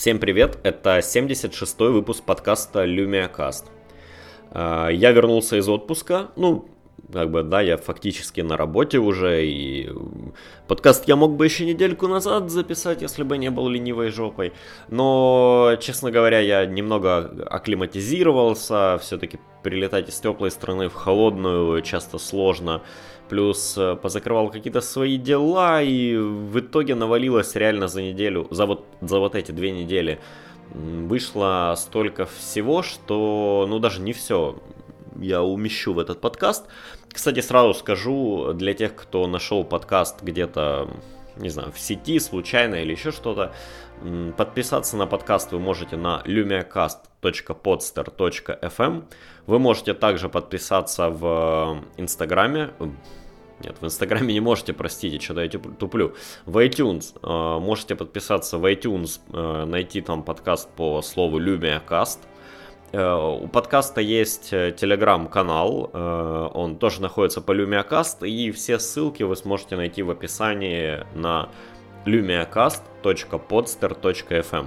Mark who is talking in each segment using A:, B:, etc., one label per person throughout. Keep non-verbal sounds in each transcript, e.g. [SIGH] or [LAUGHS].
A: Всем привет, это 76-й выпуск подкаста LumiaCast. А, я вернулся из отпуска, ну, как бы, да, я фактически на работе уже, и подкаст я мог бы еще недельку назад записать, если бы не был ленивой жопой, но, честно говоря, я немного акклиматизировался, все-таки прилетать из теплой страны в холодную часто сложно, плюс э, позакрывал какие-то свои дела, и в итоге навалилось реально за неделю, за вот, за вот эти две недели, вышло столько всего, что, ну, даже не все я умещу в этот подкаст. Кстати, сразу скажу, для тех, кто нашел подкаст где-то, не знаю, в сети, случайно или еще что-то, подписаться на подкаст вы можете на lumiacast.podster.fm. Вы можете также подписаться в Инстаграме, нет, в Инстаграме не можете, простите, что-то я туплю. В iTunes э, можете подписаться в iTunes, э, найти там подкаст по слову LumiaCast. Э, у подкаста есть э, телеграм-канал, э, он тоже находится по LumiaCast, и все ссылки вы сможете найти в описании на lumiacast.podster.fm.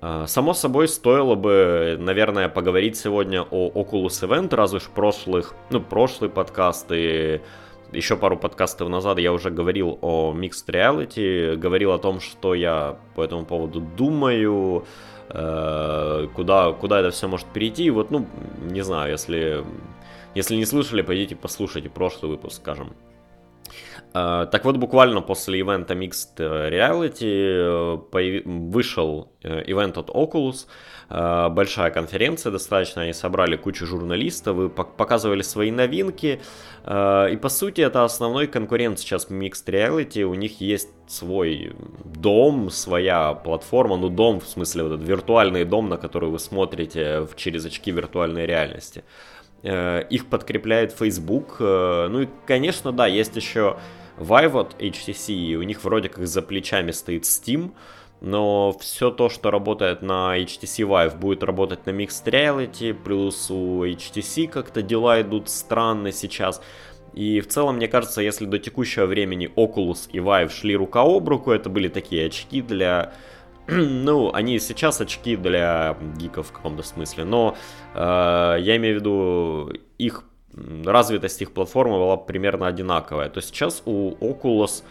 A: Само собой, стоило бы, наверное, поговорить сегодня о Oculus Event, раз уж прошлых, ну, прошлый подкаст и еще пару подкастов назад я уже говорил о Mixed Reality, говорил о том, что я по этому поводу думаю, Э, куда, куда это все может перейти. И вот, ну, не знаю, если, если не слышали, пойдите послушайте прошлый выпуск, скажем. Uh, так вот, буквально после ивента Mixed Reality uh, вышел uh, ивент от Oculus, большая конференция достаточно, они собрали кучу журналистов и показывали свои новинки, и по сути это основной конкурент сейчас Mixed Reality, у них есть свой дом, своя платформа, ну дом в смысле вот этот виртуальный дом, на который вы смотрите через очки виртуальной реальности. Их подкрепляет Facebook, ну и конечно да, есть еще Vive HTC, и у них вроде как за плечами стоит Steam, но все то, что работает на HTC Vive, будет работать на Mixed Reality, плюс у HTC как-то дела идут странно сейчас. И в целом, мне кажется, если до текущего времени Oculus и Vive шли рука об руку, это были такие очки для... [CLEARS THROAT] Ну, они сейчас очки для гиков в каком-то смысле, но э, я имею в виду их развитость их платформы была примерно одинаковая. То сейчас у Oculus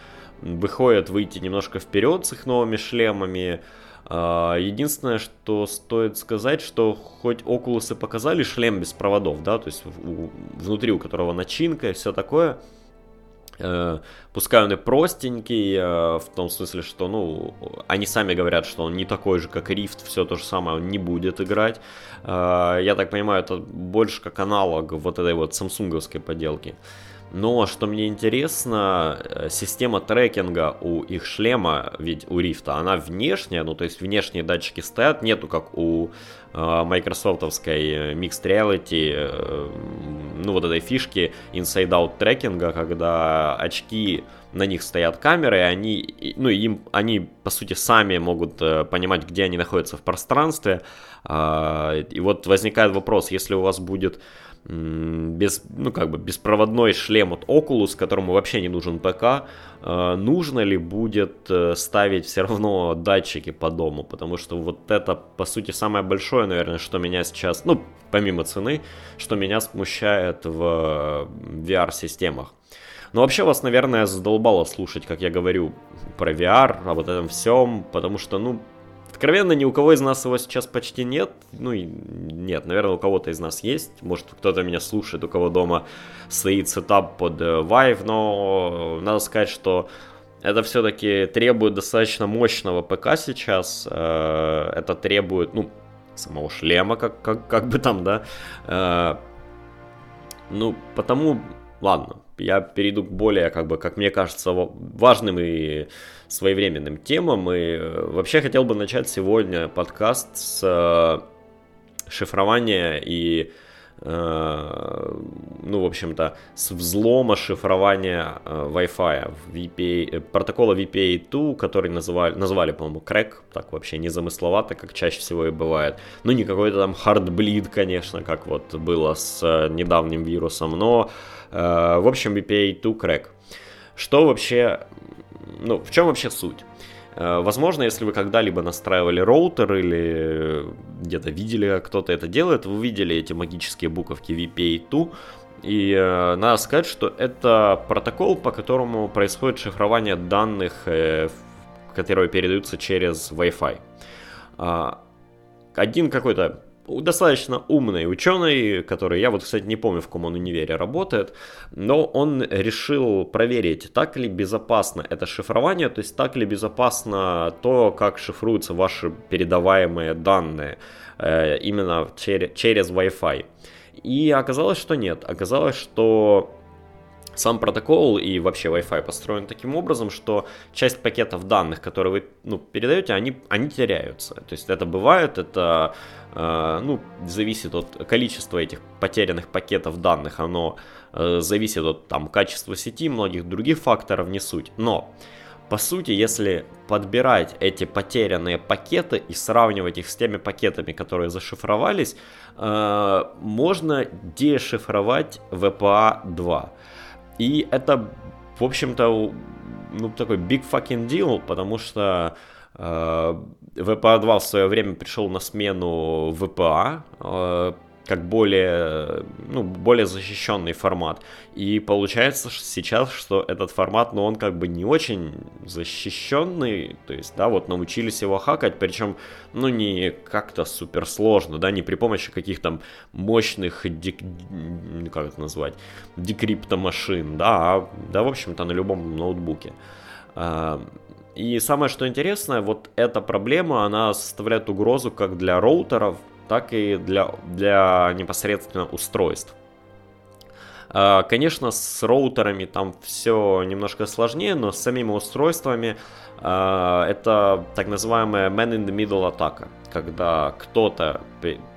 A: выходит выйти немножко вперед с их новыми шлемами. А, единственное, что стоит сказать, что хоть Oculus и показали шлем без проводов, да, то есть внутри у которого начинка и все такое, пускай он и простенький, э, в том смысле, что, ну, они сами говорят, что он не такой же, как Rift, все то же самое, он не будет играть. Э, я так понимаю, это больше как аналог вот этой вот самсунговской поделки. Но что мне интересно, система трекинга у их шлема, ведь у рифта, она внешняя, ну то есть внешние датчики стоят, нету как у э, майкрософтовской Mixed Reality, э, ну вот этой фишки inside-out трекинга, когда очки на них стоят камеры, и они, ну, им, они, по сути, сами могут э, понимать, где они находятся в пространстве. Э, и вот возникает вопрос, если у вас будет без, ну, как бы беспроводной шлем от Oculus, которому вообще не нужен ПК, э, нужно ли будет э, ставить все равно датчики по дому, потому что вот это, по сути, самое большое, наверное, что меня сейчас, ну, помимо цены, что меня смущает в VR-системах. Но вообще вас, наверное, задолбало слушать, как я говорю про VR, о вот этом всем, потому что, ну, Откровенно, ни у кого из нас его сейчас почти нет. Ну, и нет, наверное, у кого-то из нас есть. Может, кто-то меня слушает, у кого дома стоит сетап под э, Vive, но надо сказать, что это все-таки требует достаточно мощного ПК сейчас. Э, это требует, ну, самого шлема, как, как, как бы там, да. Э, ну, потому, ладно, я перейду к более, как бы, как мне кажется, важным и своевременным темам. И э, вообще хотел бы начать сегодня подкаст с э, шифрования и ну, в общем-то, с взлома шифрования Wi-Fi, VPA, протокола VPA2, который называли, назвали, по-моему, крэк, так вообще незамысловато, как чаще всего и бывает. Ну, не какой-то там hardbleed, конечно, как вот было с недавним вирусом, но, в общем, VPA2 крэк. Что вообще ну, в чем вообще суть? Э, возможно, если вы когда-либо настраивали роутер или где-то видели, как кто-то это делает, вы видели эти магические буковки VPA2, и э, надо сказать, что это протокол, по которому происходит шифрование данных, э, которые передаются через Wi-Fi. Э, один какой-то достаточно умный ученый, который, я вот, кстати, не помню, в каком он универе работает, но он решил проверить, так ли безопасно это шифрование, то есть так ли безопасно то, как шифруются ваши передаваемые данные э, именно через, через Wi-Fi. И оказалось, что нет. Оказалось, что сам протокол и вообще Wi-Fi построен таким образом, что часть пакетов данных, которые вы ну, передаете, они, они теряются. То есть это бывает, это э, ну, зависит от количества этих потерянных пакетов данных, оно э, зависит от там, качества сети, многих других факторов, не суть. Но по сути, если подбирать эти потерянные пакеты и сравнивать их с теми пакетами, которые зашифровались, э, можно дешифровать VPA 2. И это, в общем-то, ну, такой big fucking deal, потому что э, VPA 2 в свое время пришел на смену VPA, э, как более, ну, более защищенный формат. И получается сейчас, что этот формат, ну, он как бы не очень защищенный, то есть, да, вот научились его хакать, причем, ну, не как-то супер сложно, да, не при помощи каких-то мощных, дек... как это назвать, декриптомашин, да, а, да, в общем-то, на любом ноутбуке. А, и самое что интересное, вот эта проблема, она составляет угрозу как для роутеров, так и для, для непосредственно устройств. А, конечно, с роутерами там все немножко сложнее, но с самими устройствами а, это так называемая man in the middle атака, когда кто-то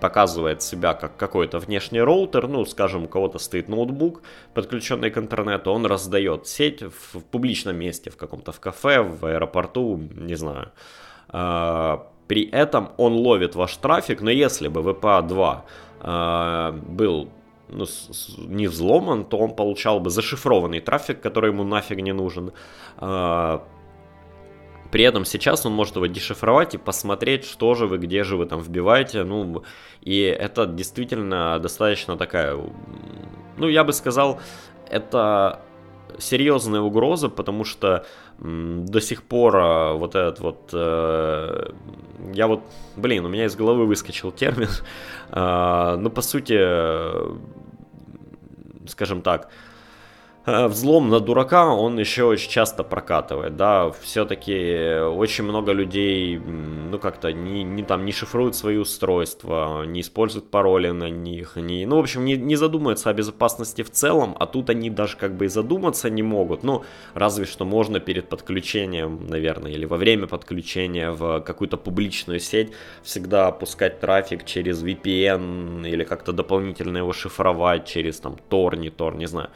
A: показывает себя как какой-то внешний роутер, ну, скажем, у кого-то стоит ноутбук, подключенный к интернету, он раздает сеть в публичном месте, в каком-то в кафе, в аэропорту, не знаю, а, при этом он ловит ваш трафик, но если бы VPA2 э, был ну, не взломан, то он получал бы зашифрованный трафик, который ему нафиг не нужен. Э, при этом сейчас он может его дешифровать и посмотреть, что же вы, где же вы там вбиваете. Ну, и это действительно достаточно такая, ну, я бы сказал, это серьезная угроза, потому что до сих пор а, вот этот вот... Э, я вот... Блин, у меня из головы выскочил термин. Э, [LAUGHS] ну, по сути, скажем так, Э, взлом на дурака, он еще очень часто прокатывает, да, все-таки очень много людей, ну, как-то не, не, там, не шифруют свои устройства, не используют пароли на них, не, ну, в общем, не, не задумываются о безопасности в целом, а тут они даже как бы и задуматься не могут, ну, разве что можно перед подключением, наверное, или во время подключения в какую-то публичную сеть всегда опускать трафик через VPN или как-то дополнительно его шифровать через, там, Tor, не Tor, не знаю.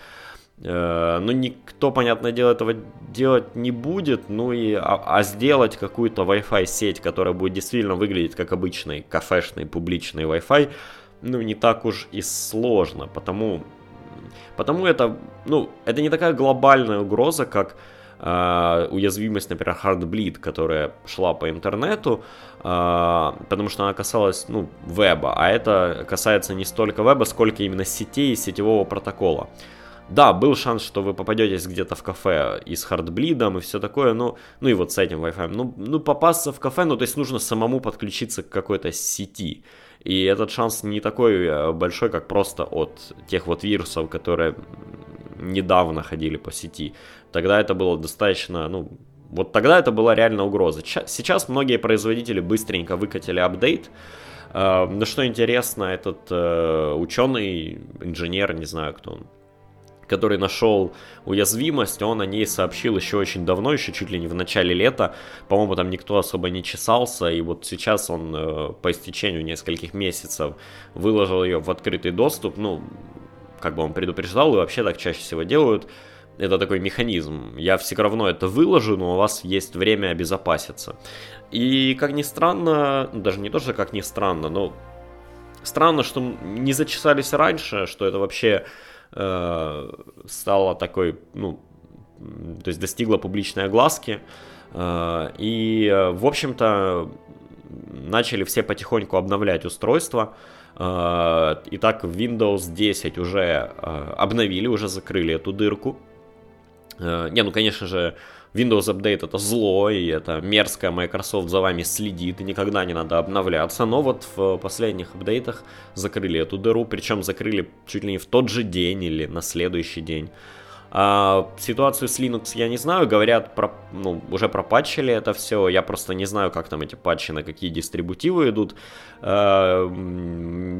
A: Э, но никто, понятное дело, этого делать не будет. Ну и, а, а сделать какую-то Wi-Fi сеть, которая будет действительно выглядеть как обычный кафешный публичный Wi-Fi, ну не так уж и сложно. Потому, потому это, ну, это не такая глобальная угроза, как Uh, уязвимость, например, Heartbleed, которая шла по интернету, uh, потому что она касалась, ну, веба, а это касается не столько веба, сколько именно сетей и сетевого протокола. Да, был шанс, что вы попадетесь где-то в кафе и с хардблидом и все такое, но, ну и вот с этим Wi-Fi. Ну, ну, попасться в кафе, ну, то есть нужно самому подключиться к какой-то сети. И этот шанс не такой э, большой, как просто от тех вот вирусов, которые недавно ходили по сети. Тогда это было достаточно, ну, вот тогда это была реально угроза. Сейчас многие производители быстренько выкатили апдейт, э, но что интересно, этот э, ученый, инженер, не знаю кто он, который нашел уязвимость, он о ней сообщил еще очень давно, еще чуть ли не в начале лета. По-моему, там никто особо не чесался, и вот сейчас он э, по истечению нескольких месяцев выложил ее в открытый доступ. Ну, как бы он предупреждал, и вообще так чаще всего делают. Это такой механизм. Я все равно это выложу, но у вас есть время обезопаситься. И, как ни странно, даже не то, что как ни странно, но странно, что не зачесались раньше, что это вообще э, стала такой, ну, то есть достигла публичной огласки. И, в общем-то, начали все потихоньку обновлять устройство. Итак, Windows 10 уже обновили, уже закрыли эту дырку. Не, ну, конечно же, Windows Update это зло, и это мерзкая Microsoft за вами следит, и никогда не надо обновляться. Но вот в последних апдейтах закрыли эту дыру, причем закрыли чуть ли не в тот же день или на следующий день. А, ситуацию с Linux я не знаю, говорят, про, ну, уже пропатчили это все, я просто не знаю, как там эти патчи, на какие дистрибутивы идут. А,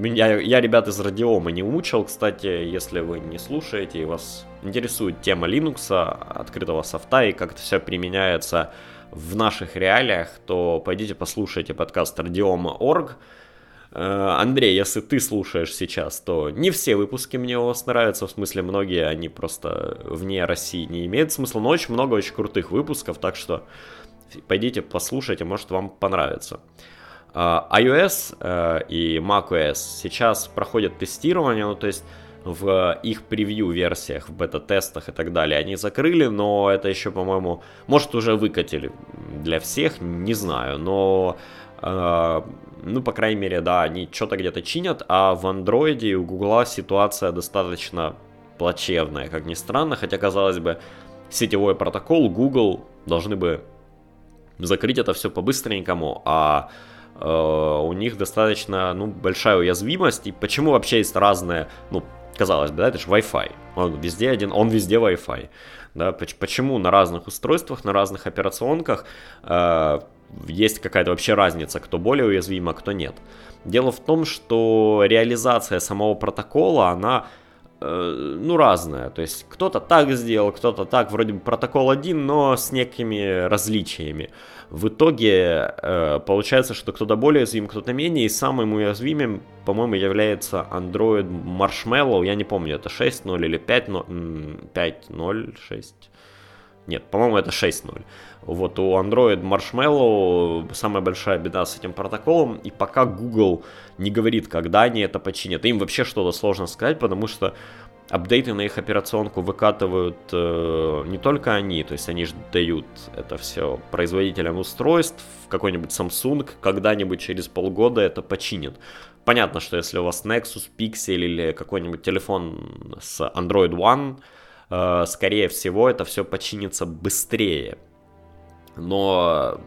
A: я, я ребят из Радиома не учил, кстати, если вы не слушаете и вас интересует тема Linux, открытого софта и как это все применяется в наших реалиях, то пойдите послушайте подкаст Радиома.орг, Э, Андрей, если ты слушаешь сейчас, то не все выпуски мне у вас нравятся, в смысле многие, они просто вне России не имеют смысла, но очень много очень крутых выпусков, так что пойдите послушайте, может вам понравится. Э, iOS э, и macOS сейчас проходят тестирование, ну то есть в их превью-версиях, в бета-тестах и так далее. Они закрыли, но это еще, по-моему, может уже выкатили для всех, не знаю, но ну, по крайней мере, да, они что-то где-то чинят, а в андроиде и у гугла ситуация достаточно плачевная, как ни странно, хотя, казалось бы, сетевой протокол, Google должны бы закрыть это все по-быстренькому, а э, у них достаточно, ну, большая уязвимость, и почему вообще есть разные, ну, казалось бы, да, это же Wi-Fi, он везде один, он везде Wi-Fi, да, почему на разных устройствах, на разных операционках э, есть какая-то вообще разница, кто более уязвим, а кто нет. Дело в том, что реализация самого протокола, она э, ну, разная. То есть кто-то так сделал, кто-то так, вроде бы протокол один, но с некими различиями. В итоге э, получается, что кто-то более уязвим, кто-то менее, и самым уязвимым, по-моему, является Android Marshmallow, я не помню, это 6.0 или 5.0, 5.0, 6... Нет, по-моему, это 6.0. Вот у Android Marshmallow самая большая беда с этим протоколом, и пока Google не говорит, когда они это починят, им вообще что-то сложно сказать, потому что апдейты на их операционку выкатывают э, не только они, то есть они же дают это все производителям устройств, какой-нибудь Samsung когда-нибудь через полгода это починит. Понятно, что если у вас Nexus, Pixel или какой-нибудь телефон с Android One, скорее всего это все починится быстрее, но...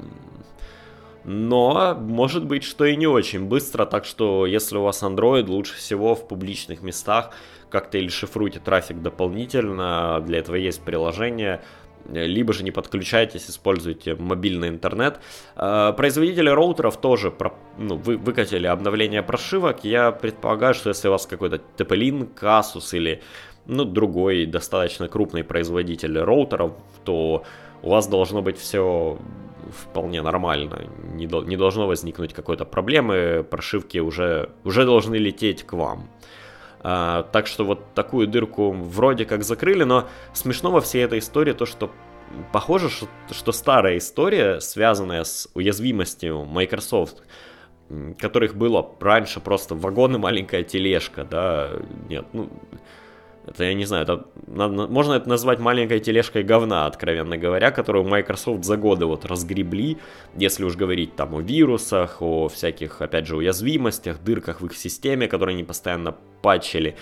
A: Но может быть, что и не очень быстро, так что если у вас Android, лучше всего в публичных местах как-то или шифруйте трафик дополнительно, для этого есть приложение, либо же не подключайтесь, используйте мобильный интернет. А, производители роутеров тоже ну, вы, выкатили обновление прошивок. Я предполагаю, что если у вас какой-то TP-Link, Asus или ну, другой достаточно крупный производитель роутеров, то у вас должно быть все вполне нормально, не, до, не должно возникнуть какой-то проблемы, прошивки уже, уже должны лететь к вам. А, так что вот такую дырку вроде как закрыли, но смешно во всей этой истории то, что похоже, что, что старая история, связанная с уязвимостью Microsoft, которых было раньше просто вагон и маленькая тележка, да, нет, ну, это, я не знаю, это, можно это назвать маленькой тележкой говна, откровенно говоря, которую Microsoft за годы вот разгребли, если уж говорить там о вирусах, о всяких, опять же, уязвимостях, дырках в их системе, которые они постоянно патчили.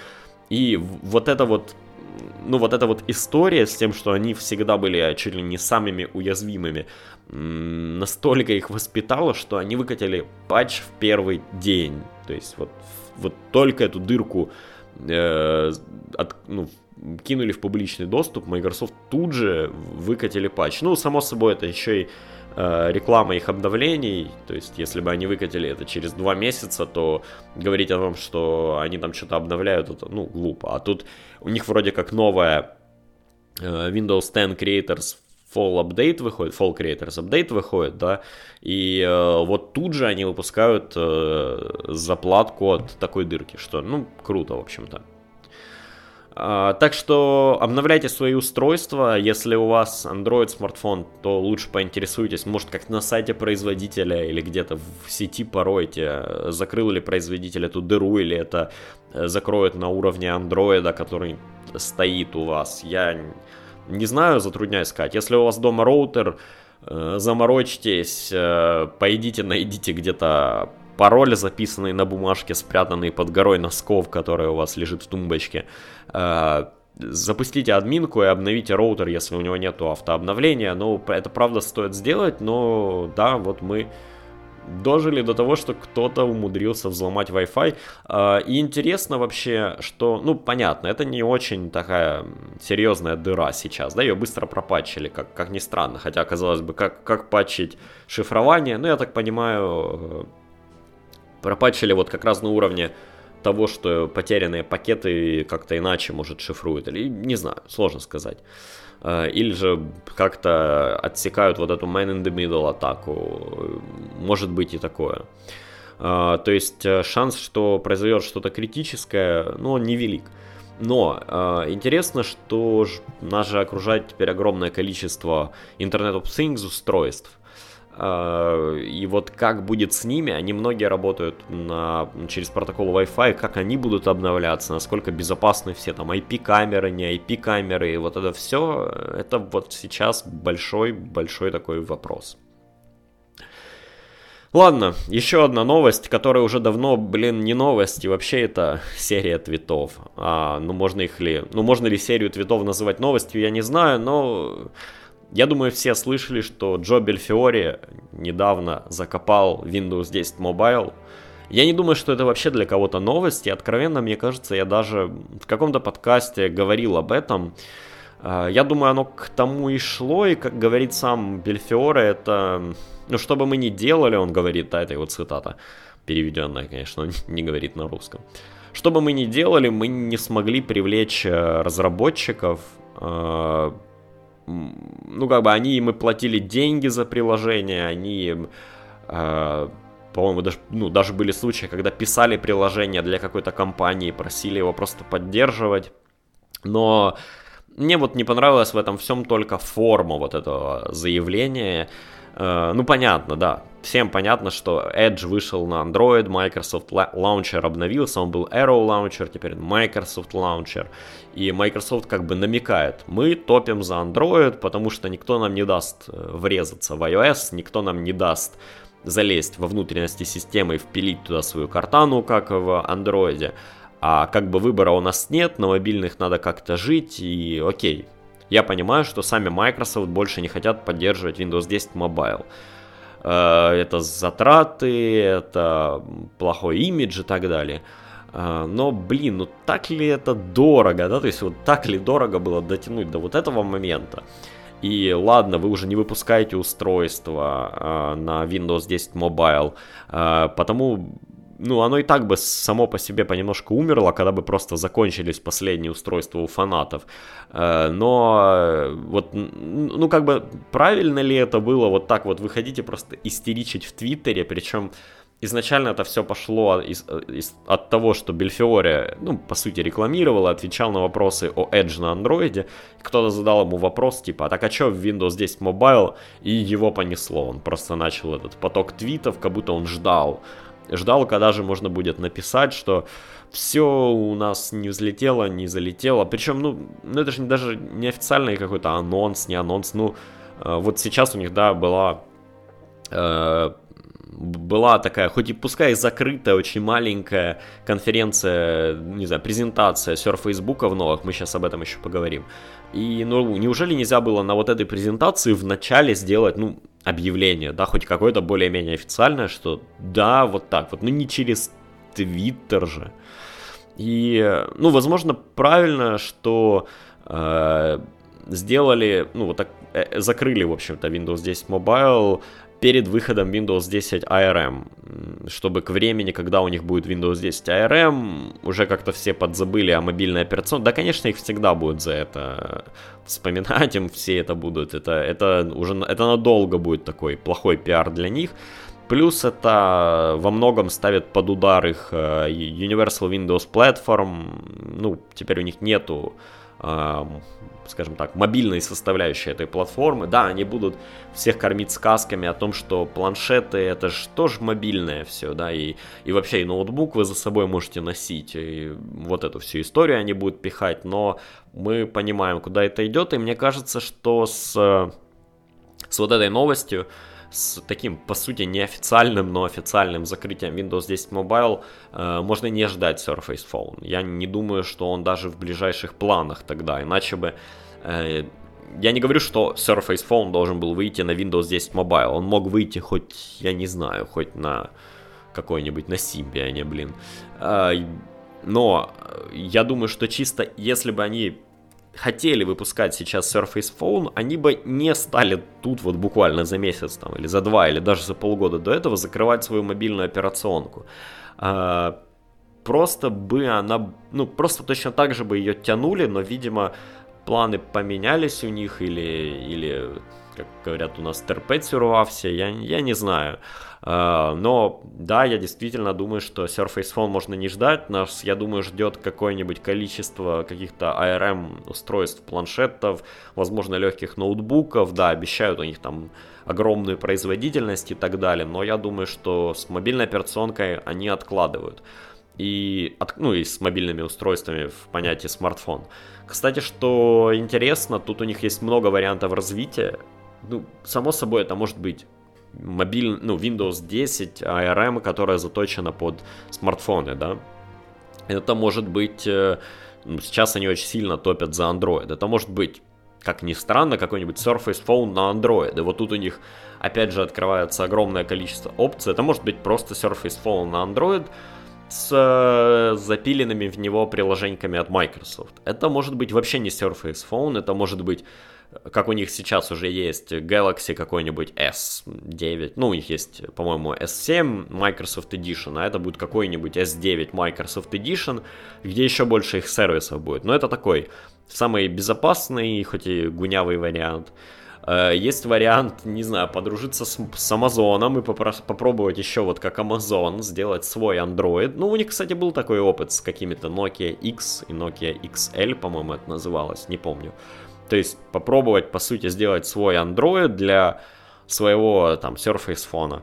A: И вот это вот ну вот эта вот история с тем, что они всегда были чуть ли не самыми уязвимыми, настолько их воспитала, что они выкатили патч в первый день. То есть вот, вот только эту дырку э, от, ну, кинули в публичный доступ, Microsoft тут же выкатили патч. Ну, само собой, это еще и э, реклама их обновлений, то есть если бы они выкатили это через два месяца, то говорить о том, что они там что-то обновляют, это, ну, глупо. А тут у них вроде как новая э, Windows 10 Creators Fall Update выходит, Fall Creators Update выходит, да, и э, вот тут же они выпускают э, заплатку от такой дырки, что, ну, круто, в общем-то. А, так что обновляйте свои устройства. Если у вас Android смартфон, то лучше поинтересуйтесь, может, как на сайте производителя или где-то в сети поройте, закрыл ли производитель эту дыру или это э, закроет на уровне Android, который стоит у вас. Я не знаю, затрудняюсь сказать. Если у вас дома роутер, э, заморочьтесь, э, пойдите, найдите где-то пароль, записанный на бумажке, спрятанный под горой носков, которая у вас лежит в тумбочке. Э, запустите админку и обновите роутер, если у него нету автообновления. Ну, это правда стоит сделать, но да, вот мы дожили до того, что кто-то умудрился взломать Wi-Fi. А, и интересно вообще, что, ну, понятно, это не очень такая серьезная дыра сейчас, да, ее быстро пропатчили, как, как ни странно, хотя, казалось бы, как, как патчить шифрование, ну, я так понимаю, э, пропатчили вот как раз на уровне того, что потерянные пакеты как-то иначе, может, шифруют, или не знаю, сложно сказать. Э, или же как-то отсекают вот эту man in the middle атаку. Может быть и такое. Э, то есть э, шанс, что произойдет что-то критическое, ну, он невелик. Но интересно, что нас же окружает теперь огромное количество Internet of Things устройств. А, и вот как будет с ними, они многие работают на, через протокол Wi-Fi, как они будут обновляться, насколько безопасны все там IP-камеры, не IP-камеры, и вот это все, это вот сейчас большой-большой такой вопрос. Ладно, еще одна новость, которая уже давно, блин, не новость, и вообще это серия твитов. А, ну, можно их ли... Ну, можно ли серию твитов называть новостью, я не знаю, но я думаю, все слышали, что Джо Бельфиори недавно закопал Windows 10 Mobile. Я не думаю, что это вообще для кого-то новость, и откровенно, мне кажется, я даже в каком-то подкасте говорил об этом. А, я думаю, оно к тому и шло, и, как говорит сам Бельфиоре, это... Ну, что бы мы ни делали, он говорит, да, это его цитата, переведенная, конечно, он не говорит на русском. Что бы мы ни делали, мы не смогли привлечь э, разработчиков, а, ну, как бы они им и платили деньги за приложение, они им, э, по-моему, даже, ну, даже были случаи, когда писали приложение для какой-то компании, просили его просто поддерживать, но мне вот не понравилась в этом всем только форма вот этого заявления, Э, ну, понятно, да. Всем понятно, что Edge вышел на Android, Microsoft Launcher обновился, он был Arrow Launcher, теперь Microsoft Launcher. И Microsoft как бы намекает, мы топим за Android, потому что никто нам не даст э, врезаться в iOS, никто нам не даст залезть во внутренности системы и впилить туда свою картану, как в Android. А как бы выбора у нас нет, на мобильных надо как-то жить, и окей, я понимаю, что сами Microsoft больше не хотят поддерживать Windows 10 Mobile. Э, это затраты, это плохой имидж и так далее. Э, но, блин, ну так ли это дорого, да? То есть вот так ли дорого было дотянуть до вот этого момента? И ладно, вы уже не выпускаете устройство э, на Windows 10 Mobile, э, потому ну, оно и так бы само по себе понемножку умерло, когда бы просто закончились последние устройства у фанатов. Э, но э, вот, ну, как бы, правильно ли это было вот так вот выходить и просто истеричить в Твиттере, причем изначально это все пошло из, из, от того, что Бельфиоре, ну, по сути, рекламировал, отвечал на вопросы о Edge на андроиде. Кто-то задал ему вопрос, типа, а так а что в Windows 10 Mobile? И его понесло. Он просто начал этот поток твитов, как будто он ждал ждал, когда же можно будет написать, что все у нас не взлетело, не залетело. Причем, ну, ну это же даже не официальный какой-то анонс, не анонс. Ну, э, вот сейчас у них, да, была э, была такая, хоть и пускай закрытая, очень маленькая конференция, не знаю, презентация Book в новых, мы сейчас об этом еще поговорим. И ну, неужели нельзя было на вот этой презентации в начале сделать, ну, объявление, да, хоть какое-то более-менее официальное, что да, вот так вот, ну не через Твиттер же. И, ну, возможно, правильно, что э, сделали, ну, вот так, э, закрыли, в общем-то, Windows 10 Mobile перед выходом Windows 10 ARM, чтобы к времени, когда у них будет Windows 10 ARM, уже как-то все подзабыли о мобильной операционной. Да, конечно, их всегда будут за это вспоминать, им все это будут. Это, это уже это надолго будет такой плохой пиар для них. Плюс это во многом ставит под удар их э, Universal Windows Platform. Ну, теперь у них нету скажем так, мобильной составляющей этой платформы. Да, они будут всех кормить сказками о том, что планшеты это же тоже мобильное все, да, и, и вообще и ноутбук вы за собой можете носить, и вот эту всю историю они будут пихать, но мы понимаем, куда это идет, и мне кажется, что с с вот этой новостью, с таким, по сути, неофициальным, но официальным закрытием Windows 10 Mobile э, можно не ждать Surface Phone. Я не думаю, что он даже в ближайших планах тогда, иначе бы... Э, я не говорю, что Surface Phone должен был выйти на Windows 10 Mobile. Он мог выйти хоть, я не знаю, хоть на какой-нибудь, на Symbian, блин. Э, но я думаю, что чисто если бы они хотели выпускать сейчас Surface Phone, они бы не стали тут вот буквально за месяц там, или за два, или даже за полгода до этого закрывать свою мобильную операционку. А, просто бы она, ну, просто точно так же бы ее тянули, но, видимо, планы поменялись у них, или, или как говорят у нас, терпеть сюрвався, я, я не знаю. А, но да, я действительно думаю, что Surface Phone можно не ждать. Нас, я думаю, ждет какое-нибудь количество каких-то ARM устройств, планшетов, возможно, легких ноутбуков. Да, обещают у них там огромную производительность и так далее. Но я думаю, что с мобильной операционкой они откладывают. И, ну, и с мобильными устройствами в понятии смартфон. Кстати, что интересно, тут у них есть много вариантов развития. Ну, само собой, это может быть мобиль, ну, Windows 10 ARM, которая заточена под смартфоны, да. Это может быть, э, ну, сейчас они очень сильно топят за Android. Это может быть, как ни странно, какой-нибудь Surface Phone на Android. И вот тут у них, опять же, открывается огромное количество опций. Это может быть просто Surface Phone на Android с э, запиленными в него приложениями от Microsoft. Это может быть вообще не Surface Phone, это может быть как у них сейчас уже есть Galaxy какой-нибудь S9, ну, у них есть, по-моему, S7 Microsoft Edition, а это будет какой-нибудь S9 Microsoft Edition, где еще больше их сервисов будет. Но это такой самый безопасный, хоть и гунявый вариант. Э, есть вариант, не знаю, подружиться с, с Amazon и попро- попробовать еще вот как Amazon сделать свой Android. Ну, у них, кстати, был такой опыт с какими-то Nokia X и Nokia XL, по-моему, это называлось, не помню. То есть попробовать, по сути, сделать свой Android для своего там Surface фона.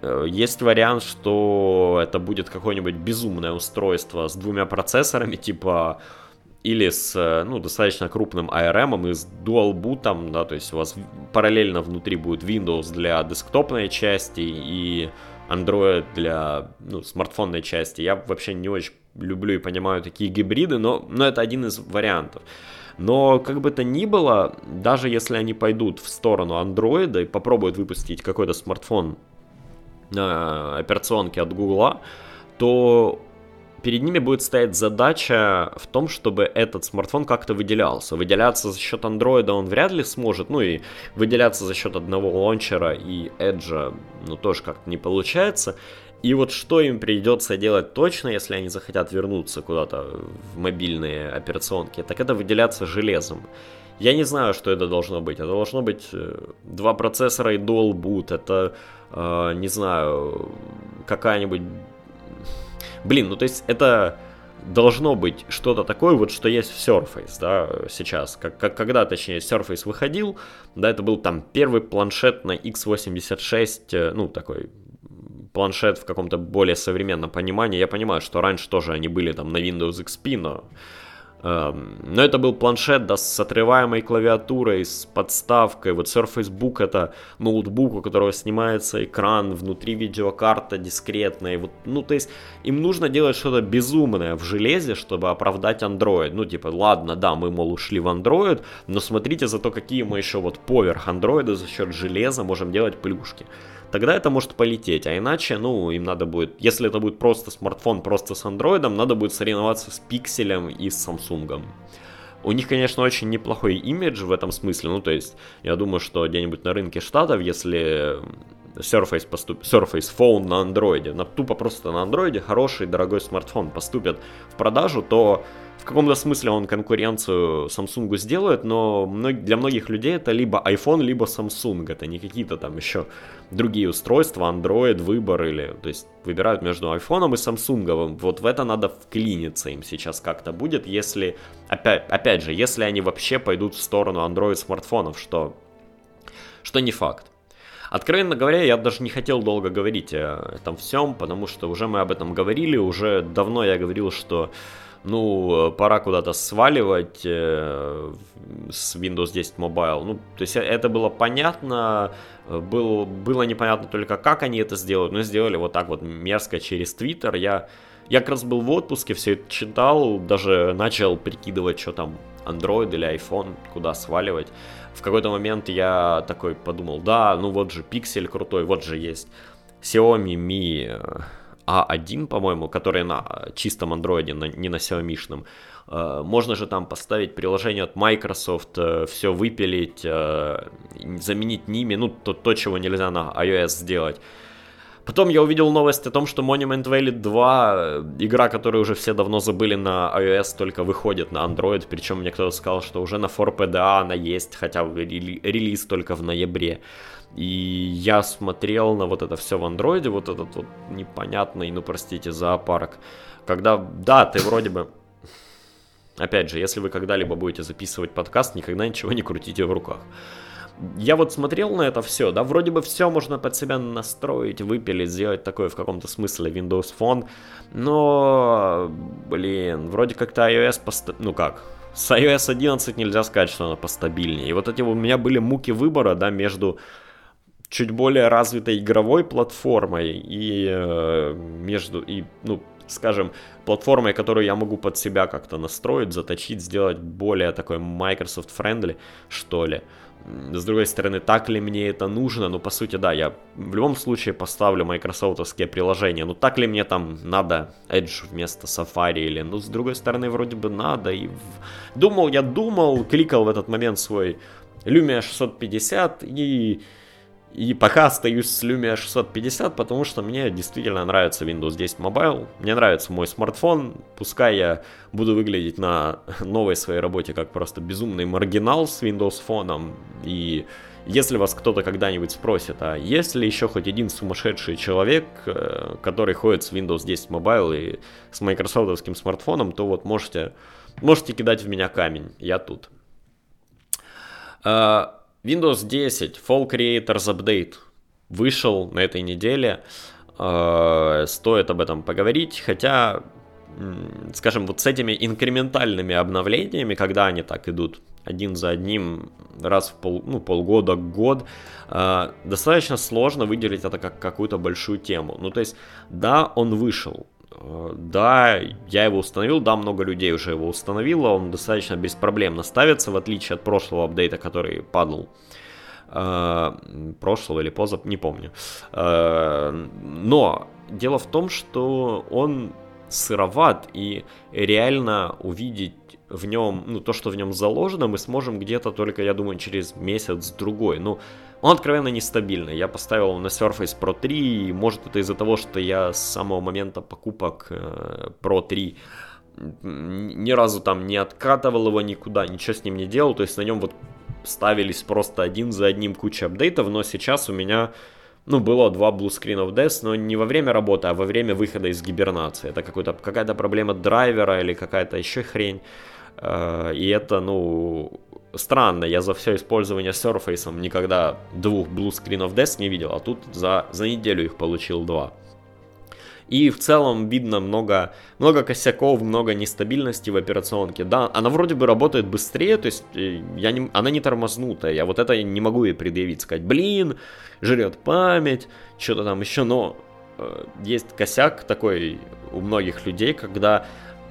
A: Э, есть вариант, что это будет какое-нибудь безумное устройство с двумя процессорами, типа или с ну, достаточно крупным ARM и с dual boot, да, то есть у вас параллельно внутри будет Windows для десктопной части и Android для ну, смартфонной части. Я вообще не очень люблю и понимаю такие гибриды, но, но это один из вариантов. Но как бы то ни было, даже если они пойдут в сторону андроида и попробуют выпустить какой-то смартфон э, операционки от Гугла, то перед ними будет стоять задача в том, чтобы этот смартфон как-то выделялся. Выделяться за счет андроида он вряд ли сможет, ну и выделяться за счет одного лончера и Edge, ну тоже как-то не получается. И вот что им придется делать точно, если они захотят вернуться куда-то в мобильные операционки, так это выделяться железом. Я не знаю, что это должно быть. Это должно быть э, два процессора и dual boot. Это, э, не знаю, какая-нибудь... Блин, ну то есть это должно быть что-то такое, вот что есть в Surface, да, сейчас. Как, как, когда, точнее, Surface выходил, да, это был там первый планшет на x86, э, ну, такой планшет в каком-то более современном понимании. Я понимаю, что раньше тоже они были там на Windows XP, но... Эм, но это был планшет, да, с отрываемой клавиатурой, с подставкой. Вот Surface Book это ноутбук, у которого снимается экран, внутри видеокарта дискретная. Вот, ну, то есть им нужно делать что-то безумное в железе, чтобы оправдать Android. Ну, типа, ладно, да, мы, мол, ушли в Android, но смотрите за то, какие мы еще вот поверх Android за счет железа можем делать плюшки тогда это может полететь. А иначе, ну, им надо будет, если это будет просто смартфон, просто с андроидом, надо будет соревноваться с пикселем и с Samsung. У них, конечно, очень неплохой имидж в этом смысле. Ну, то есть, я думаю, что где-нибудь на рынке штатов, если Surface, поступ... Surface Phone на андроиде, на, тупо просто на андроиде хороший дорогой смартфон поступит в продажу, то в каком-то смысле он конкуренцию Samsung сделает, но для многих людей это либо iPhone, либо Samsung. Это не какие-то там еще другие устройства, Android, выбор или... То есть выбирают между iPhone и Samsung. Вот в это надо вклиниться им сейчас как-то будет, если... Опять, опять же, если они вообще пойдут в сторону Android смартфонов, что, что не факт. Откровенно говоря, я даже не хотел долго говорить о этом всем, потому что уже мы об этом говорили, уже давно я говорил, что ну, пора куда-то сваливать э, с Windows 10 Mobile. Ну, то есть это было понятно, было, было непонятно только, как они это сделают, но сделали вот так вот мерзко через Twitter. Я, я как раз был в отпуске, все это читал, даже начал прикидывать, что там Android или iPhone, куда сваливать. В какой-то момент я такой подумал, да, ну вот же пиксель крутой, вот же есть Xiaomi Mi A1, по-моему, который на чистом Android, не на Xiaomi-шном. Э, можно же там поставить приложение от Microsoft, э, все выпилить, э, заменить ними, ну, то, то, чего нельзя на iOS сделать. Потом я увидел новость о том, что Monument Valley 2, игра, которую уже все давно забыли на iOS, только выходит на Android. Причем мне кто-то сказал, что уже на 4PDA она есть, хотя релиз только в ноябре. И я смотрел на вот это все в андроиде, вот этот вот непонятный, ну простите, зоопарк. Когда, да, ты вроде бы... Опять же, если вы когда-либо будете записывать подкаст, никогда ничего не крутите в руках. Я вот смотрел на это все, да, вроде бы все можно под себя настроить, выпилить, сделать такое в каком-то смысле Windows Phone, но, блин, вроде как-то iOS, пост... ну как, с iOS 11 нельзя сказать, что она постабильнее. И вот эти у меня были муки выбора, да, между чуть более развитой игровой платформой и э, между и ну скажем платформой, которую я могу под себя как-то настроить, заточить, сделать более такой Microsoft friendly, что ли. С другой стороны, так ли мне это нужно? Ну, по сути, да, я в любом случае поставлю майкрософтовские приложения. Ну, так ли мне там надо Edge вместо Safari или... Ну, с другой стороны, вроде бы надо. И Думал, я думал, кликал в этот момент свой Lumia 650 и и пока остаюсь с Lumia 650, потому что мне действительно нравится Windows 10 Mobile, мне нравится мой смартфон, пускай я буду выглядеть на [LAUGHS] новой своей работе как просто безумный маргинал с Windows фоном, и если вас кто-то когда-нибудь спросит, а есть ли еще хоть один сумасшедший человек, э, который ходит с Windows 10 Mobile и с майкрософтовским смартфоном, то вот можете, можете кидать в меня камень, я тут. Windows 10 Fall Creators Update вышел на этой неделе. Э, стоит об этом поговорить, хотя, скажем, вот с этими инкрементальными обновлениями, когда они так идут один за одним, раз в пол, ну, полгода, год, э, достаточно сложно выделить это как какую-то большую тему. Ну, то есть, да, он вышел, да, я его установил, да, много людей уже его установило, он достаточно беспроблемно ставится, в отличие от прошлого апдейта, который падал. Э, прошлого или поза, не помню. Э, но дело в том, что он сыроват, и реально увидеть в нем, ну, то, что в нем заложено, мы сможем где-то только, я думаю, через месяц-другой. Ну, он откровенно нестабильный. Я поставил на Surface Pro 3, и может это из-за того, что я с самого момента покупок э, Pro 3 ни разу там не откатывал его никуда, ничего с ним не делал, то есть на нем вот ставились просто один за одним куча апдейтов, но сейчас у меня, ну, было два Blue Screen of Death, но не во время работы, а во время выхода из гибернации. Это какая-то проблема драйвера или какая-то еще хрень. Э, и это, ну, странно, я за все использование Surface никогда двух Blue Screen of Death не видел, а тут за, за неделю их получил два. И в целом видно много, много косяков, много нестабильности в операционке. Да, она вроде бы работает быстрее, то есть э, я не, она не тормознутая. Я вот это не могу ей предъявить, сказать, блин, жрет память, что-то там еще, но э, есть косяк такой у многих людей, когда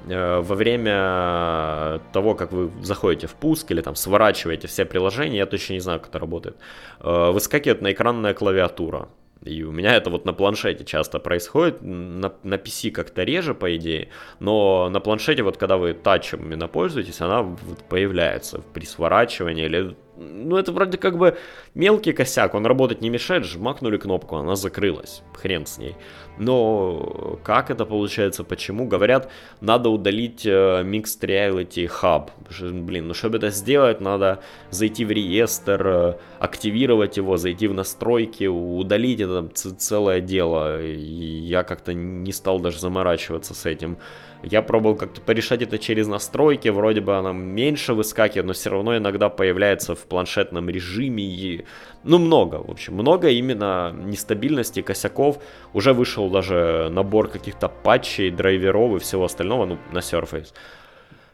A: во время того, как вы заходите в пуск или там сворачиваете все приложения, я точно не знаю, как это работает, э, выскакивает на экранная клавиатура. И у меня это вот на планшете часто происходит, на, на PC как-то реже, по идее, но на планшете вот когда вы тачем именно пользуетесь, она вот появляется при сворачивании или ну, это вроде как бы мелкий косяк, он работать не мешает, жмакнули кнопку, она закрылась, хрен с ней. Но как это получается, почему? Говорят, надо удалить э, Mixed Reality Hub. Блин, ну чтобы это сделать, надо зайти в реестр, э, активировать его, зайти в настройки, удалить это целое дело. И я как-то не стал даже заморачиваться с этим. Я пробовал как-то порешать это через настройки, вроде бы она меньше выскакивает, но все равно иногда появляется в планшетном режиме. И, ну, много, в общем, много именно нестабильности, косяков. Уже вышел даже набор каких-то патчей, драйверов и всего остального, ну, на Surface.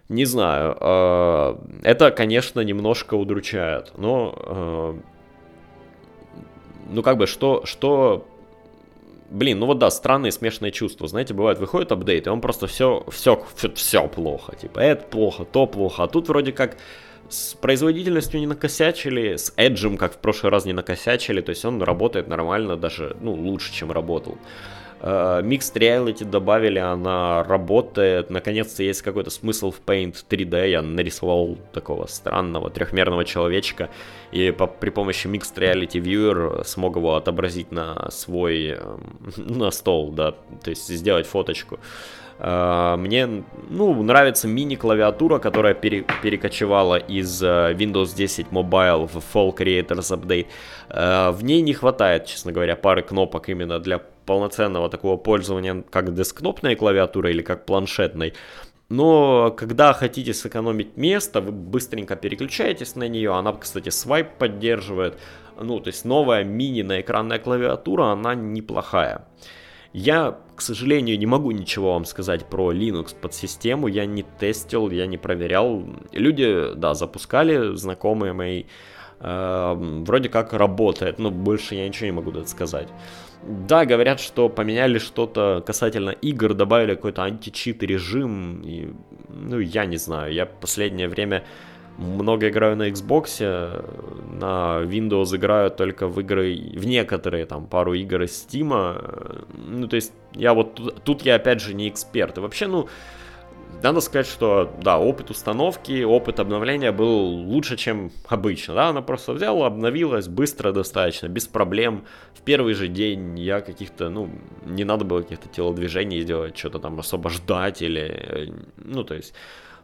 A: Не знаю, э, это, конечно, немножко удручает, но, э, ну, как бы, что, что Блин, ну вот да, странные смешанные чувства. Знаете, бывает, выходит апдейт, и он просто все, все, все, все плохо. Типа, это плохо, то плохо. А тут вроде как с производительностью не накосячили, с эджем, как в прошлый раз, не накосячили. То есть он работает нормально, даже, ну, лучше, чем работал. Uh, Mixed Reality добавили, она работает. Наконец-то есть какой-то смысл в Paint 3D. Я нарисовал такого странного трехмерного человечка. И по, при помощи Mixed Reality Viewer смог его отобразить на свой, эм, [LAUGHS] на стол, да, то есть сделать фоточку. Uh, мне, ну, нравится мини-клавиатура, которая пере, перекочевала из uh, Windows 10 Mobile в Fall Creators Update. Uh, в ней не хватает, честно говоря, пары кнопок именно для полноценного такого пользования, как десктопной клавиатурой или как планшетной. Но когда хотите сэкономить место, вы быстренько переключаетесь на нее. Она, кстати, свайп поддерживает. Ну, то есть новая мини-наэкранная клавиатура, она неплохая. Я, к сожалению, не могу ничего вам сказать про Linux подсистему. Я не тестил, я не проверял. Люди, да, запускали, знакомые мои. Э, вроде как работает, но больше я ничего не могу сказать. Да, говорят, что поменяли что-то касательно игр, добавили какой-то античит режим. И, ну, я не знаю. Я последнее время много играю на Xbox, на Windows играю только в игры, в некоторые там пару игр из Steam. Ну, то есть, я вот тут, тут я опять же не эксперт. И вообще, ну, надо сказать, что, да, опыт установки, опыт обновления был лучше, чем обычно, да, она просто взяла, обновилась быстро достаточно, без проблем, в первый же день я каких-то, ну, не надо было каких-то телодвижений делать, что-то там особо ждать или, ну, то есть,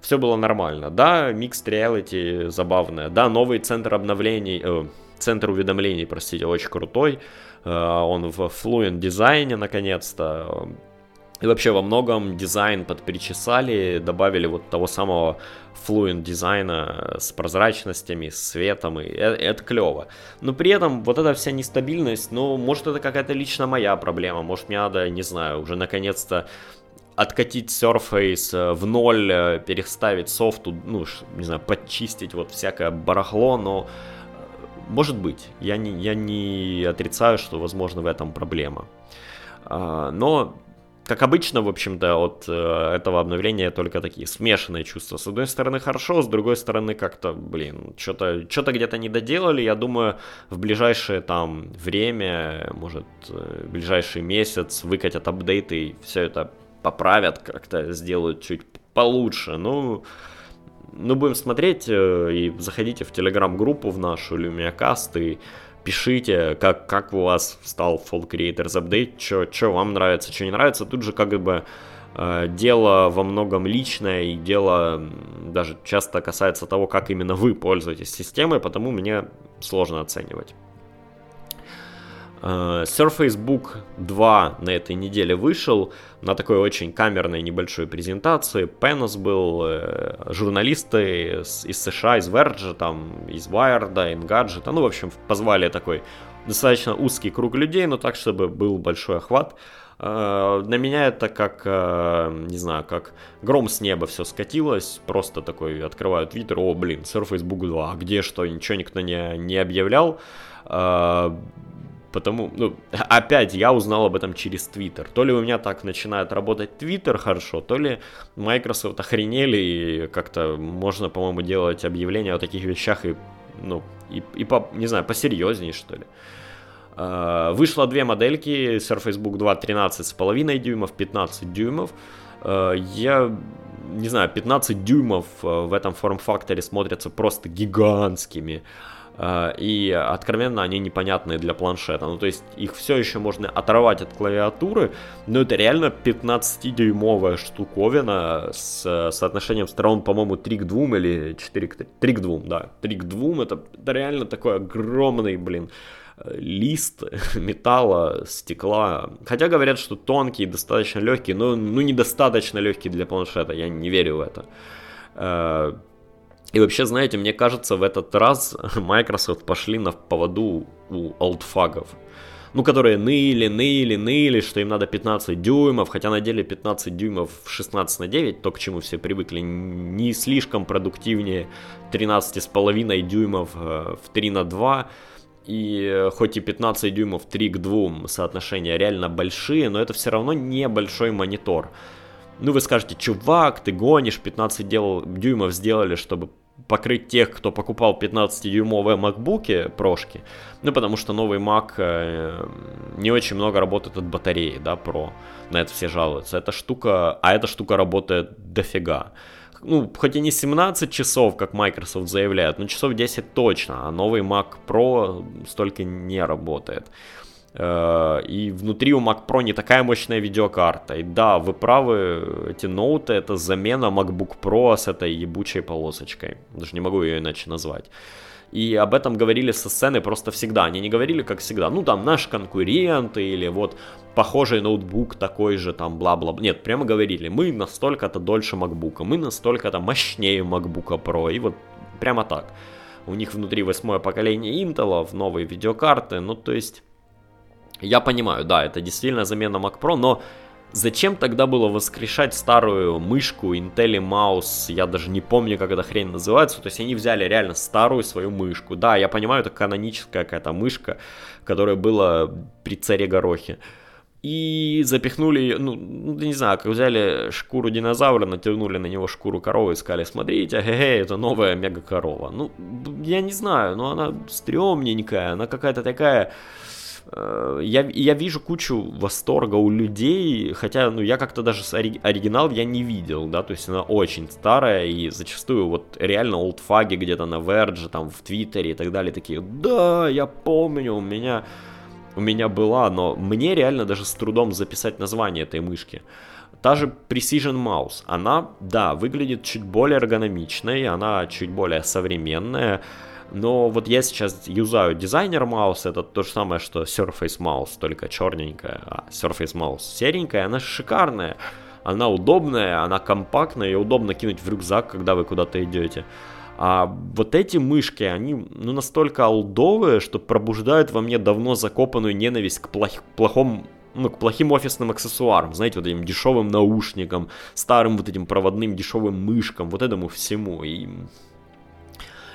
A: все было нормально, да, Mixed Reality забавная, да, новый центр обновлений, э, центр уведомлений, простите, очень крутой, э, он в Fluent дизайне, наконец-то, и вообще во многом дизайн подперечесали, добавили вот того самого fluent дизайна с прозрачностями, с светом, и это, это клево. Но при этом вот эта вся нестабильность, ну, может это какая-то лично моя проблема, может мне надо, не знаю, уже наконец-то откатить Surface в ноль, э, переставить софту, ну, не знаю, подчистить вот всякое барахло, но э, может быть, я не, я не отрицаю, что, возможно, в этом проблема. А, но как обычно, в общем-то, от э, этого обновления только такие смешанные чувства. С одной стороны хорошо, с другой стороны как-то, блин, что-то что где-то не доделали. Я думаю, в ближайшее там время, может, э, ближайший месяц выкатят апдейты и все это поправят, как-то сделают чуть получше. Ну, ну будем смотреть э, и заходите в телеграм-группу в нашу LumiaCast и пишите, как, как у вас стал Fall Creators Update, что вам нравится, что не нравится. Тут же как бы э, дело во многом личное, и дело даже часто касается того, как именно вы пользуетесь системой, потому мне сложно оценивать. Э, Surface Book 2 на этой неделе вышел на такой очень камерной небольшой презентации. Пенос был, э, журналисты из США, из Verge, там, из Wired, Engadget, ну, в общем, позвали такой достаточно узкий круг людей, но так, чтобы был большой охват. Э, на меня это как, не знаю, как гром с неба все скатилось, просто такой открываю твиттер, о, блин, Surface Book 2, а где что, ничего никто не, не объявлял Потому, ну, опять я узнал об этом через Twitter. То ли у меня так начинает работать Twitter хорошо, то ли Microsoft охренели и как-то можно, по-моему, делать объявления о таких вещах и, ну, и, и по, не знаю, посерьезнее, что ли. Uh, вышло две модельки, Surface Book 2 13,5 дюймов, 15 дюймов. Uh, я не знаю, 15 дюймов в этом форм-факторе смотрятся просто гигантскими. Э, и откровенно они непонятные для планшета. Ну, то есть их все еще можно оторвать от клавиатуры, но это реально 15-дюймовая штуковина с соотношением сторон, по-моему, 3 к 2 или 4 к 3, 3 к 2, да, 3 к 2, это, это реально такой огромный, блин, лист [LAUGHS] металла, стекла. Хотя говорят, что тонкий, достаточно легкий, но ну, недостаточно легкий для планшета, я не верю в это. И вообще, знаете, мне кажется, в этот раз [LAUGHS] Microsoft пошли на поводу у олдфагов. Ну, которые ныли, ныли, ныли, что им надо 15 дюймов, хотя на деле 15 дюймов 16 на 9, то, к чему все привыкли, не слишком продуктивнее 13,5 дюймов э, в 3 на 2. И э, хоть и 15 дюймов 3 к 2 соотношения реально большие, но это все равно небольшой монитор. Ну, вы скажете, чувак, ты гонишь, 15 дел, дюймов сделали, чтобы покрыть тех, кто покупал 15-дюймовые MacBook прошки, ну, потому что новый Mac э, не очень много работает от батареи, да, Pro, на это все жалуются. Эта штука, а эта штука работает дофига. Ну, хоть и не 17 часов, как Microsoft заявляет, но часов 10 точно, а новый Mac Pro столько не работает. Э, и внутри у Mac Pro не такая мощная видеокарта. И да, вы правы, эти ноуты это замена MacBook Pro с этой ебучей полосочкой. Даже не могу ее иначе назвать. И об этом говорили со сцены просто всегда. Они не говорили как всегда, ну там наш конкурент или вот похожий ноутбук такой же там бла-бла. Нет, прямо говорили, мы настолько-то дольше MacBook, мы настолько-то мощнее MacBook Pro. И вот прямо так. У них внутри восьмое поколение Intel, новые видеокарты, ну то есть я понимаю, да, это действительно замена Mac Pro, но зачем тогда было воскрешать старую мышку Intel Mouse, я даже не помню, как эта хрень называется, то есть они взяли реально старую свою мышку. Да, я понимаю, это каноническая какая-то мышка, которая была при царе Горохе. И запихнули ну, ну, не знаю, как взяли шкуру динозавра, натянули на него шкуру коровы и сказали, смотрите, ге это новая мега-корова. Ну, я не знаю, но она стрёмненькая, она какая-то такая я, я вижу кучу восторга у людей, хотя, ну, я как-то даже оригинал я не видел, да, то есть она очень старая, и зачастую вот реально олдфаги где-то на Verge, там, в Твиттере и так далее, такие, да, я помню, у меня, у меня была, но мне реально даже с трудом записать название этой мышки. Та же Precision Mouse, она, да, выглядит чуть более эргономичной, она чуть более современная, но вот я сейчас юзаю дизайнер маус, это то же самое, что Surface Mouse, только черненькая, а Surface Mouse серенькая, она шикарная, она удобная, она компактная, и удобно кинуть в рюкзак, когда вы куда-то идете. А вот эти мышки, они ну, настолько олдовые, что пробуждают во мне давно закопанную ненависть к плох- плохому ну, к плохим офисным аксессуарам, знаете, вот этим дешевым наушникам, старым вот этим проводным дешевым мышкам, вот этому всему. И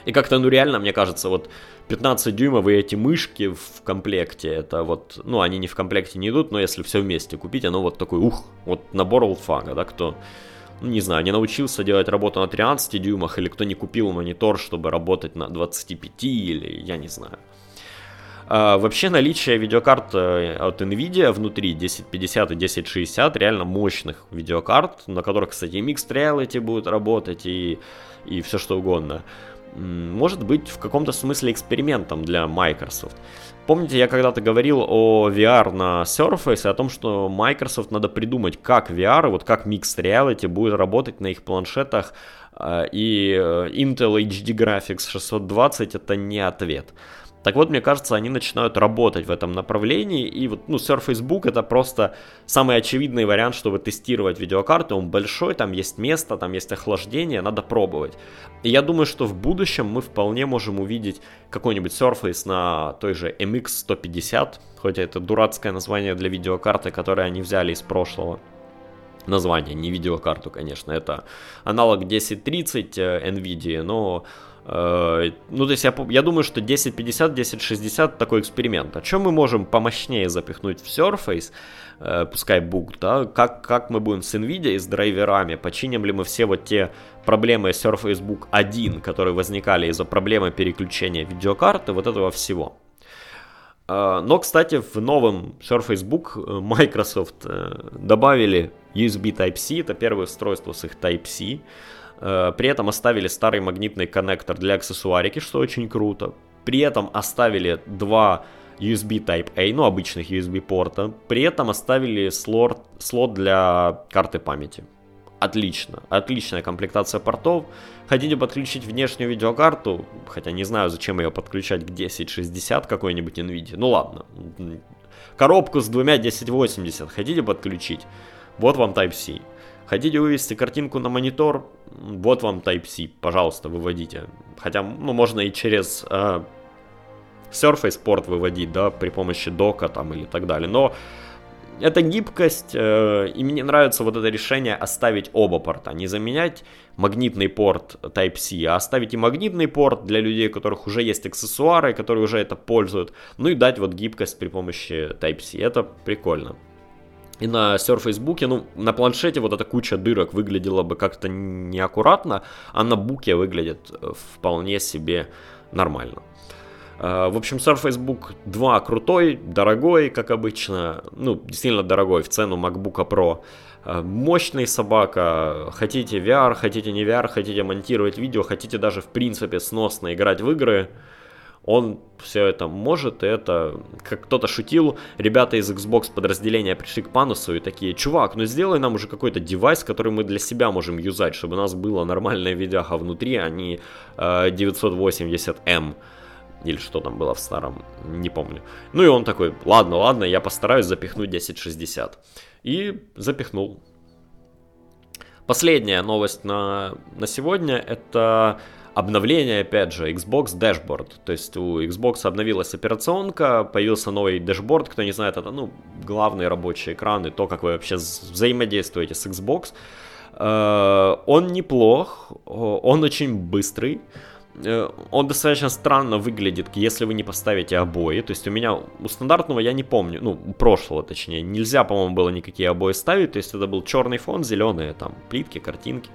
A: и как-то, ну, реально, мне кажется, вот 15 дюймов и эти мышки в комплекте, это вот, ну, они не в комплекте не идут, но если все вместе купить, оно вот такой, ух, вот набор олдфага, да, кто, ну, не знаю, не научился делать работу на 13 дюймах, или кто не купил монитор, чтобы работать на 25, или я не знаю. А, вообще наличие видеокарт э, от Nvidia внутри 1050 и 1060 реально мощных видеокарт, на которых, кстати, Mixed Reality будет работать и, и все что угодно может быть в каком-то смысле экспериментом для Microsoft. Помните, я когда-то говорил о VR на Surface, о том, что Microsoft надо придумать, как VR, вот как Mixed Reality будет работать на их планшетах, э, и э, Intel HD Graphics 620 это не ответ. Так вот, мне кажется, они начинают работать в этом направлении, и вот, ну, Surface Book это просто самый очевидный вариант, чтобы тестировать видеокарты, он большой, там есть место, там есть охлаждение, надо пробовать. И я думаю, что в будущем мы вполне можем увидеть какой-нибудь Surface на той же MX 150, хоть это дурацкое название для видеокарты, которое они взяли из прошлого. Название, не видеокарту, конечно, это аналог 1030 э, NVIDIA, но ну, то есть я, я думаю, что 1050, 1060 такой эксперимент. А что мы можем помощнее запихнуть в Surface, э, пускай бук, да, как, как мы будем с NVIDIA и с драйверами, починим ли мы все вот те проблемы Surface Book 1, которые возникали из-за проблемы переключения видеокарты, вот этого всего. Э, но, кстати, в новом Surface Book Microsoft добавили USB Type-C, это первое устройство с их Type-C, Э, при этом оставили старый магнитный коннектор для аксессуарики, что очень круто. При этом оставили два USB Type-A, ну обычных USB порта. При этом оставили слот, слот для карты памяти. отлично. Отличная комплектация портов. Хотите подключить внешнюю видеокарту, хотя не знаю, зачем ее подключать к 1060 какой-нибудь NVIDIA. Ну ладно. Коробку с двумя 1080 хотите подключить? Вот вам Type-C. Хотите вывести картинку на монитор? Вот вам Type-C, пожалуйста, выводите. Хотя, ну, можно и через э, Surface Port выводить, да, при помощи дока там или так далее. Но это гибкость, э, и мне нравится вот это решение оставить оба порта, не заменять магнитный порт Type-C, а оставить и магнитный порт для людей, у которых уже есть аксессуары, которые уже это пользуют, ну и дать вот гибкость при помощи Type-C, это прикольно. И на Surface Book, ну, на планшете вот эта куча дырок выглядела бы как-то неаккуратно, а на буке выглядит э, вполне себе нормально. Э, в общем, Surface Book 2 крутой, дорогой, как обычно, ну, действительно дорогой в цену MacBook Pro. Э, мощный собака, хотите VR, хотите не VR, хотите монтировать видео, хотите даже в принципе сносно играть в игры, он все это может, и это, как кто-то шутил, ребята из Xbox подразделения пришли к Панусу и такие, чувак, ну сделай нам уже какой-то девайс, который мы для себя можем юзать, чтобы у нас было нормальное видяха внутри, а не э, 980M или что там было в старом, не помню. Ну и он такой, ладно, ладно, я постараюсь запихнуть 1060. И запихнул. Последняя новость на, на сегодня это обновление, опять же, Xbox Dashboard. То есть у Xbox обновилась операционка, появился новый дашборд. Кто не знает, это ну, главный рабочий экран и то, как вы вообще взаимодействуете с Xbox. Э, он неплох, он очень быстрый. Э, он достаточно странно выглядит, если вы не поставите обои. То есть у меня у стандартного я не помню, ну, у прошлого точнее, нельзя, по-моему, было никакие обои ставить. То есть это был черный фон, зеленые там плитки, картинки.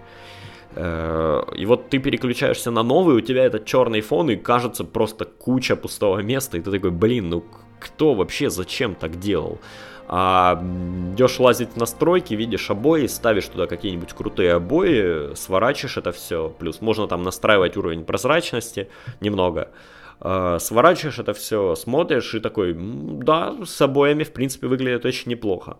A: И вот ты переключаешься на новый, у тебя этот черный фон, и кажется просто куча пустого места, и ты такой, блин, ну кто вообще зачем так делал? А идешь лазить в настройки, видишь обои, ставишь туда какие-нибудь крутые обои, сворачиваешь это все. Плюс можно там настраивать уровень прозрачности немного. А, сворачиваешь это все, смотришь и такой, да, с обоями в принципе выглядит очень неплохо.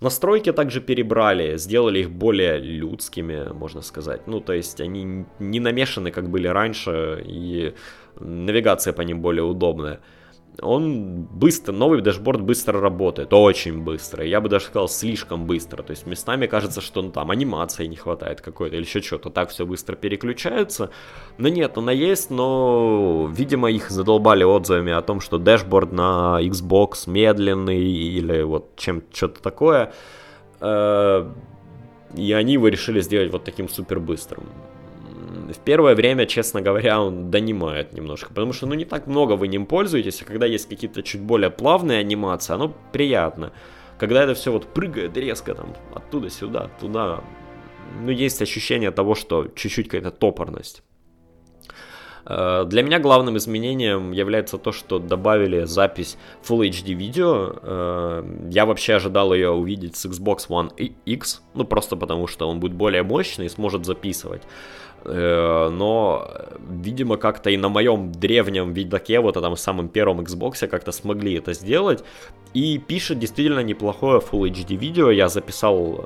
A: Настройки также перебрали, сделали их более людскими, можно сказать. Ну, то есть они не намешаны, как были раньше, и навигация по ним более удобная он быстро, новый дашборд быстро работает, очень быстро. Я бы даже сказал, слишком быстро. То есть местами кажется, что ну, там анимации не хватает какой-то или еще что-то. Так все быстро переключается. Но нет, она есть, но, видимо, их задолбали отзывами о том, что дашборд на Xbox медленный или вот чем что-то такое. Э, и они его решили сделать вот таким супер быстрым в первое время, честно говоря, он донимает немножко, потому что, ну, не так много вы им пользуетесь, а когда есть какие-то чуть более плавные анимации, оно приятно. Когда это все вот прыгает резко там оттуда сюда, туда, ну, есть ощущение того, что чуть-чуть какая-то топорность. Э, для меня главным изменением является то, что добавили запись Full HD видео. Э, я вообще ожидал ее увидеть с Xbox One X, ну просто потому что он будет более мощный и сможет записывать. Э, но, видимо, как-то и на моем древнем видаке, вот этом самом первом Xbox, как-то смогли это сделать. И пишет действительно неплохое Full HD видео. Я записал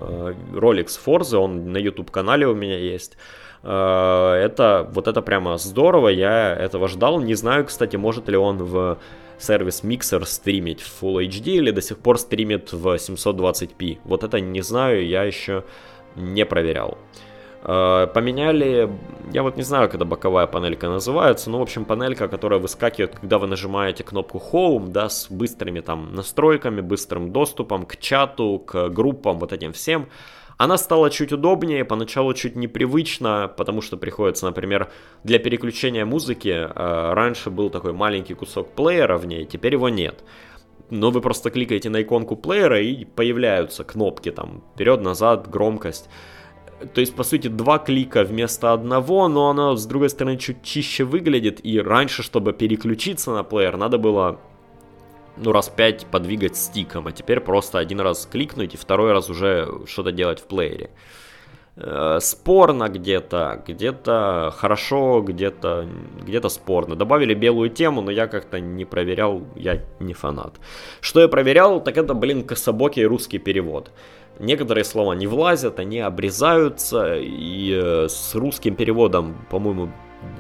A: ролик с Forza, он на YouTube канале у меня есть. Э, это, вот это прямо здорово, я этого ждал. Не знаю, кстати, может ли он в сервис Mixer стримить в Full HD или до сих пор стримит в 720p. Вот это не знаю, я еще не проверял. Э, поменяли, я вот не знаю, когда боковая панелька называется, но, в общем, панелька, которая выскакивает, когда вы нажимаете кнопку Home, да, с быстрыми там настройками, быстрым доступом к чату, к группам, вот этим всем. Она стала чуть удобнее, поначалу чуть непривычно, потому что приходится, например, для переключения музыки, э, раньше был такой маленький кусок плеера в ней, теперь его нет. Но вы просто кликаете на иконку плеера и появляются кнопки там вперед, назад, громкость. То есть, по сути, два клика вместо одного, но оно, с другой стороны, чуть чище выглядит. И раньше, чтобы переключиться на плеер, надо было ну, раз пять подвигать стиком, а теперь просто один раз кликнуть и второй раз уже что-то делать в плеере. Э, спорно где-то, где-то хорошо, где-то где спорно. Добавили белую тему, но я как-то не проверял, я не фанат. Что я проверял, так это, блин, кособокий русский перевод. некоторые слова не влазят, они обрезаются, и э, с русским переводом, по-моему,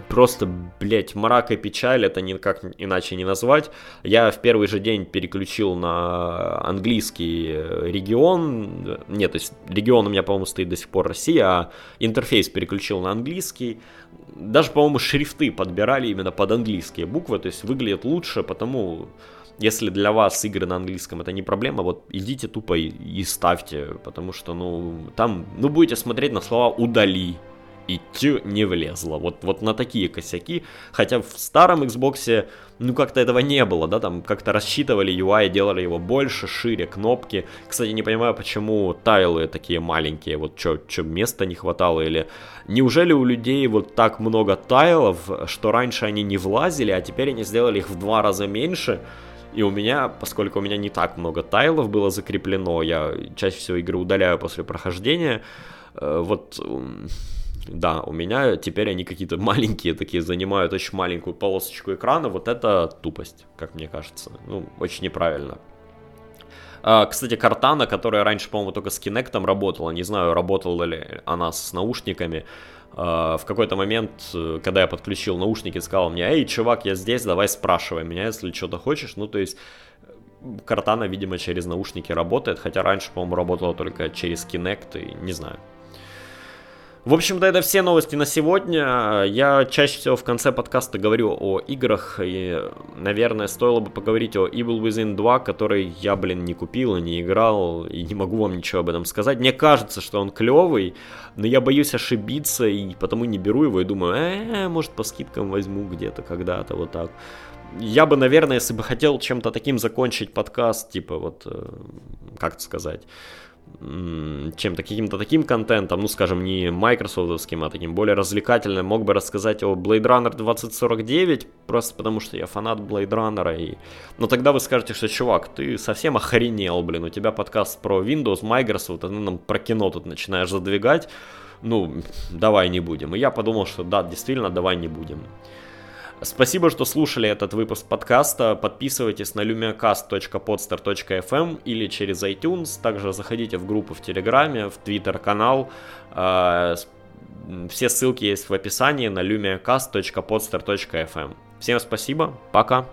A: просто, блядь, мрак и печаль, это никак иначе не назвать. Я в первый же день переключил на английский регион, нет, то есть регион у меня, по-моему, стоит до сих пор Россия, а интерфейс переключил на английский. Даже, по-моему, шрифты подбирали именно под английские буквы, то есть выглядит лучше, потому если для вас игры на английском это не проблема, вот идите тупо и, и ставьте, потому что, ну, там, ну, будете смотреть на слова «удали», и тю не влезло. Вот, вот на такие косяки. Хотя в старом Xbox, ну как-то этого не было, да, там как-то рассчитывали UI, делали его больше, шире, кнопки. Кстати, не понимаю, почему тайлы такие маленькие, вот что, места не хватало, или неужели у людей вот так много тайлов, что раньше они не влазили, а теперь они сделали их в два раза меньше, и у меня, поскольку у меня не так много тайлов было закреплено, я чаще всего игры удаляю после прохождения, э, вот да, у меня теперь они какие-то маленькие такие, занимают очень маленькую полосочку экрана. Вот это тупость, как мне кажется. Ну, очень неправильно. А, кстати, Картана, которая раньше, по-моему, только с Kinect работала, не знаю, работала ли она с наушниками, а, в какой-то момент, когда я подключил наушники, сказал мне, эй, чувак, я здесь, давай спрашивай меня, если что-то хочешь. Ну, то есть, Картана, видимо, через наушники работает, хотя раньше, по-моему, работала только через Kinect, и не знаю. В общем-то, это все новости на сегодня. Я чаще всего в конце подкаста говорю о играх, и, наверное, стоило бы поговорить о Evil Within 2, который я, блин, не купил и не играл, и не могу вам ничего об этом сказать. Мне кажется, что он клевый, но я боюсь ошибиться, и потому не беру его, и думаю, э, может, по скидкам возьму где-то когда-то, вот так. Я бы, наверное, если бы хотел чем-то таким закончить подкаст, типа вот, э, как это сказать чем-то, каким-то таким контентом, ну, скажем, не майкрософтовским, а таким более развлекательным, мог бы рассказать о Blade Runner 2049, просто потому что я фанат Blade Runner, и... но тогда вы скажете, что, чувак, ты совсем охренел, блин, у тебя подкаст про Windows, Microsoft, а ты нам про кино тут начинаешь задвигать, ну, давай не будем. И я подумал, что да, действительно, давай не будем. Спасибо, что слушали этот выпуск подкаста. Подписывайтесь на lumiacast.podster.fm или через iTunes. Также заходите в группу в Телеграме, в Твиттер-канал. А, все ссылки есть в описании на lumiacast.podster.fm. Всем спасибо, пока.